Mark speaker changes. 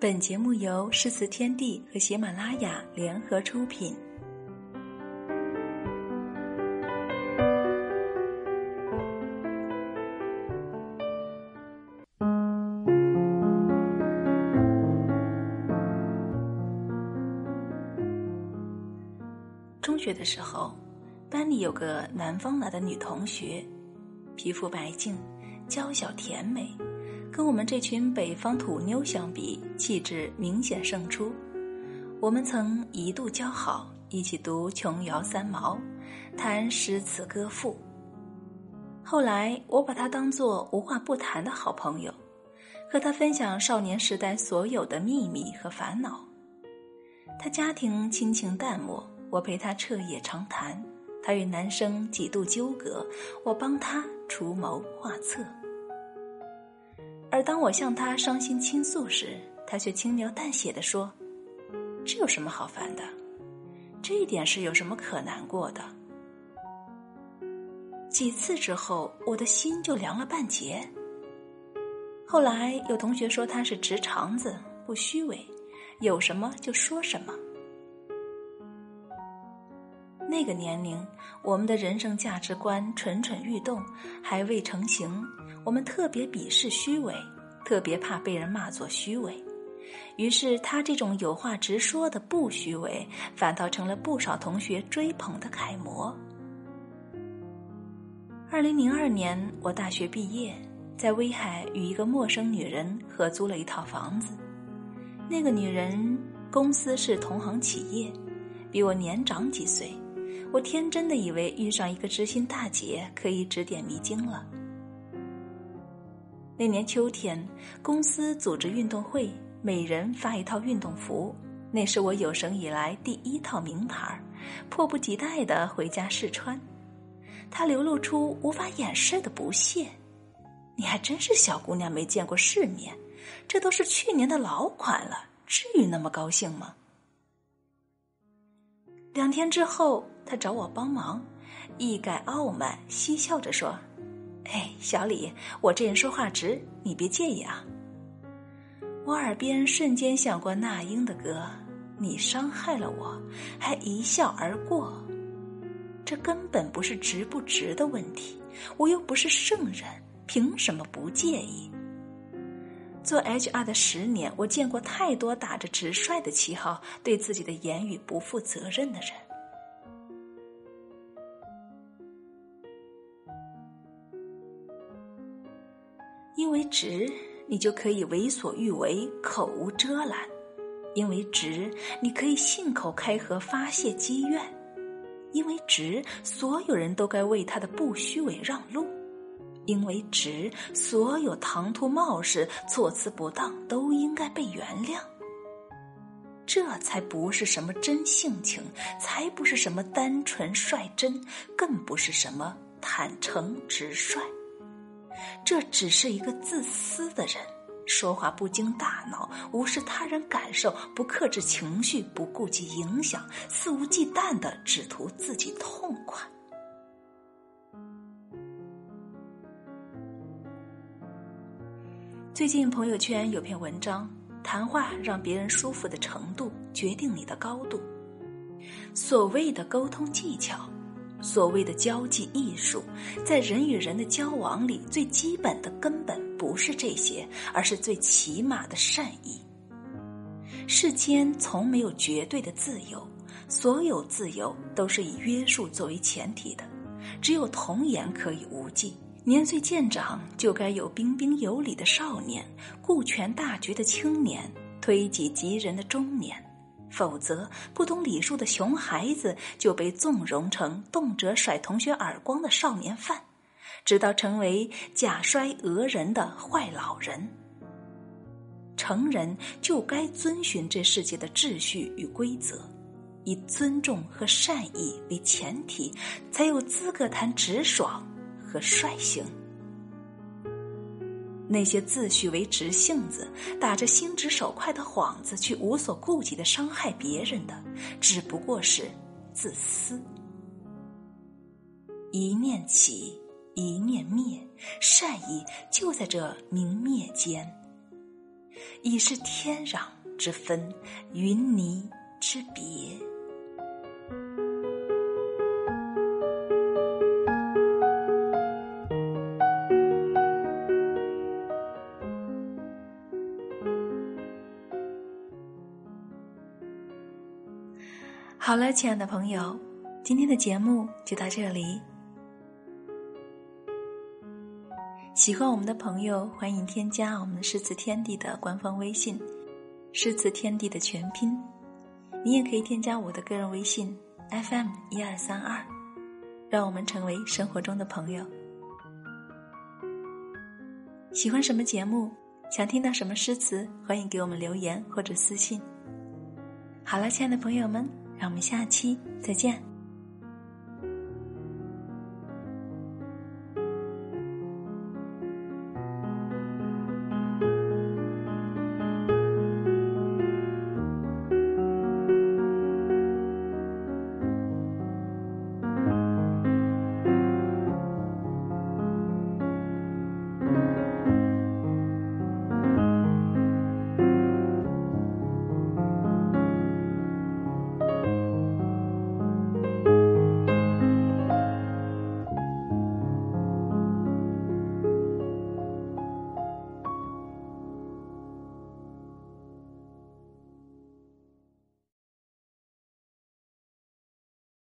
Speaker 1: 本节目由诗词天地和喜马拉雅联合出品。中学的时候，班里有个南方来的女同学，皮肤白净，娇小甜美。跟我们这群北方土妞相比，气质明显胜出。我们曾一度交好，一起读琼瑶三毛，谈诗词歌赋。后来，我把她当作无话不谈的好朋友，和她分享少年时代所有的秘密和烦恼。她家庭亲情淡漠，我陪她彻夜长谈。她与男生几度纠葛，我帮她出谋划策。而当我向他伤心倾诉时，他却轻描淡写的说：“这有什么好烦的？这一点是有什么可难过的？”几次之后，我的心就凉了半截。后来有同学说他是直肠子，不虚伪，有什么就说什么。那个年龄，我们的人生价值观蠢蠢欲动，还未成型。我们特别鄙视虚伪，特别怕被人骂作虚伪，于是他这种有话直说的不虚伪，反倒成了不少同学追捧的楷模。二零零二年，我大学毕业，在威海与一个陌生女人合租了一套房子。那个女人公司是同行企业，比我年长几岁。我天真的以为遇上一个知心大姐可以指点迷津了。那年秋天，公司组织运动会，每人发一套运动服。那是我有生以来第一套名牌，迫不及待的回家试穿。他流露出无法掩饰的不屑：“你还真是小姑娘，没见过世面。这都是去年的老款了，至于那么高兴吗？”两天之后，他找我帮忙，一改傲慢，嬉笑着说。哎，小李，我这人说话直，你别介意啊。我耳边瞬间响过那英的歌，你伤害了我，还一笑而过。这根本不是值不值的问题，我又不是圣人，凭什么不介意？做 HR 的十年，我见过太多打着直率的旗号，对自己的言语不负责任的人。因为直，你就可以为所欲为，口无遮拦；因为直，你可以信口开河发泄积怨；因为直，所有人都该为他的不虚伪让路；因为直，所有唐突冒失、措辞不当都应该被原谅。这才不是什么真性情，才不是什么单纯率真，更不是什么坦诚直率。这只是一个自私的人，说话不经大脑，无视他人感受，不克制情绪，不顾及影响，肆无忌惮的只图自己痛快。最近朋友圈有篇文章，谈话让别人舒服的程度决定你的高度。所谓的沟通技巧。所谓的交际艺术，在人与人的交往里，最基本的根本不是这些，而是最起码的善意。世间从没有绝对的自由，所有自由都是以约束作为前提的。只有童言可以无忌，年岁渐长就该有彬彬有礼的少年，顾全大局的青年，推己及人的中年。否则，不懂礼数的熊孩子就被纵容成动辄甩同学耳光的少年犯，直到成为假摔讹人的坏老人。成人就该遵循这世界的秩序与规则，以尊重和善意为前提，才有资格谈直爽和率性。那些自诩为直性子、打着心直手快的幌子去无所顾忌的伤害别人的，只不过是自私。一念起，一念灭，善意就在这明灭间。已是天壤之分，云泥之别。好了，亲爱的朋友，今天的节目就到这里。喜欢我们的朋友，欢迎添加我们诗词天地的官方微信“诗词天地”的全拼。你也可以添加我的个人微信 “FM 一二三二”，让我们成为生活中的朋友。喜欢什么节目？想听到什么诗词？欢迎给我们留言或者私信。好了，亲爱的朋友们。让我们下期再见。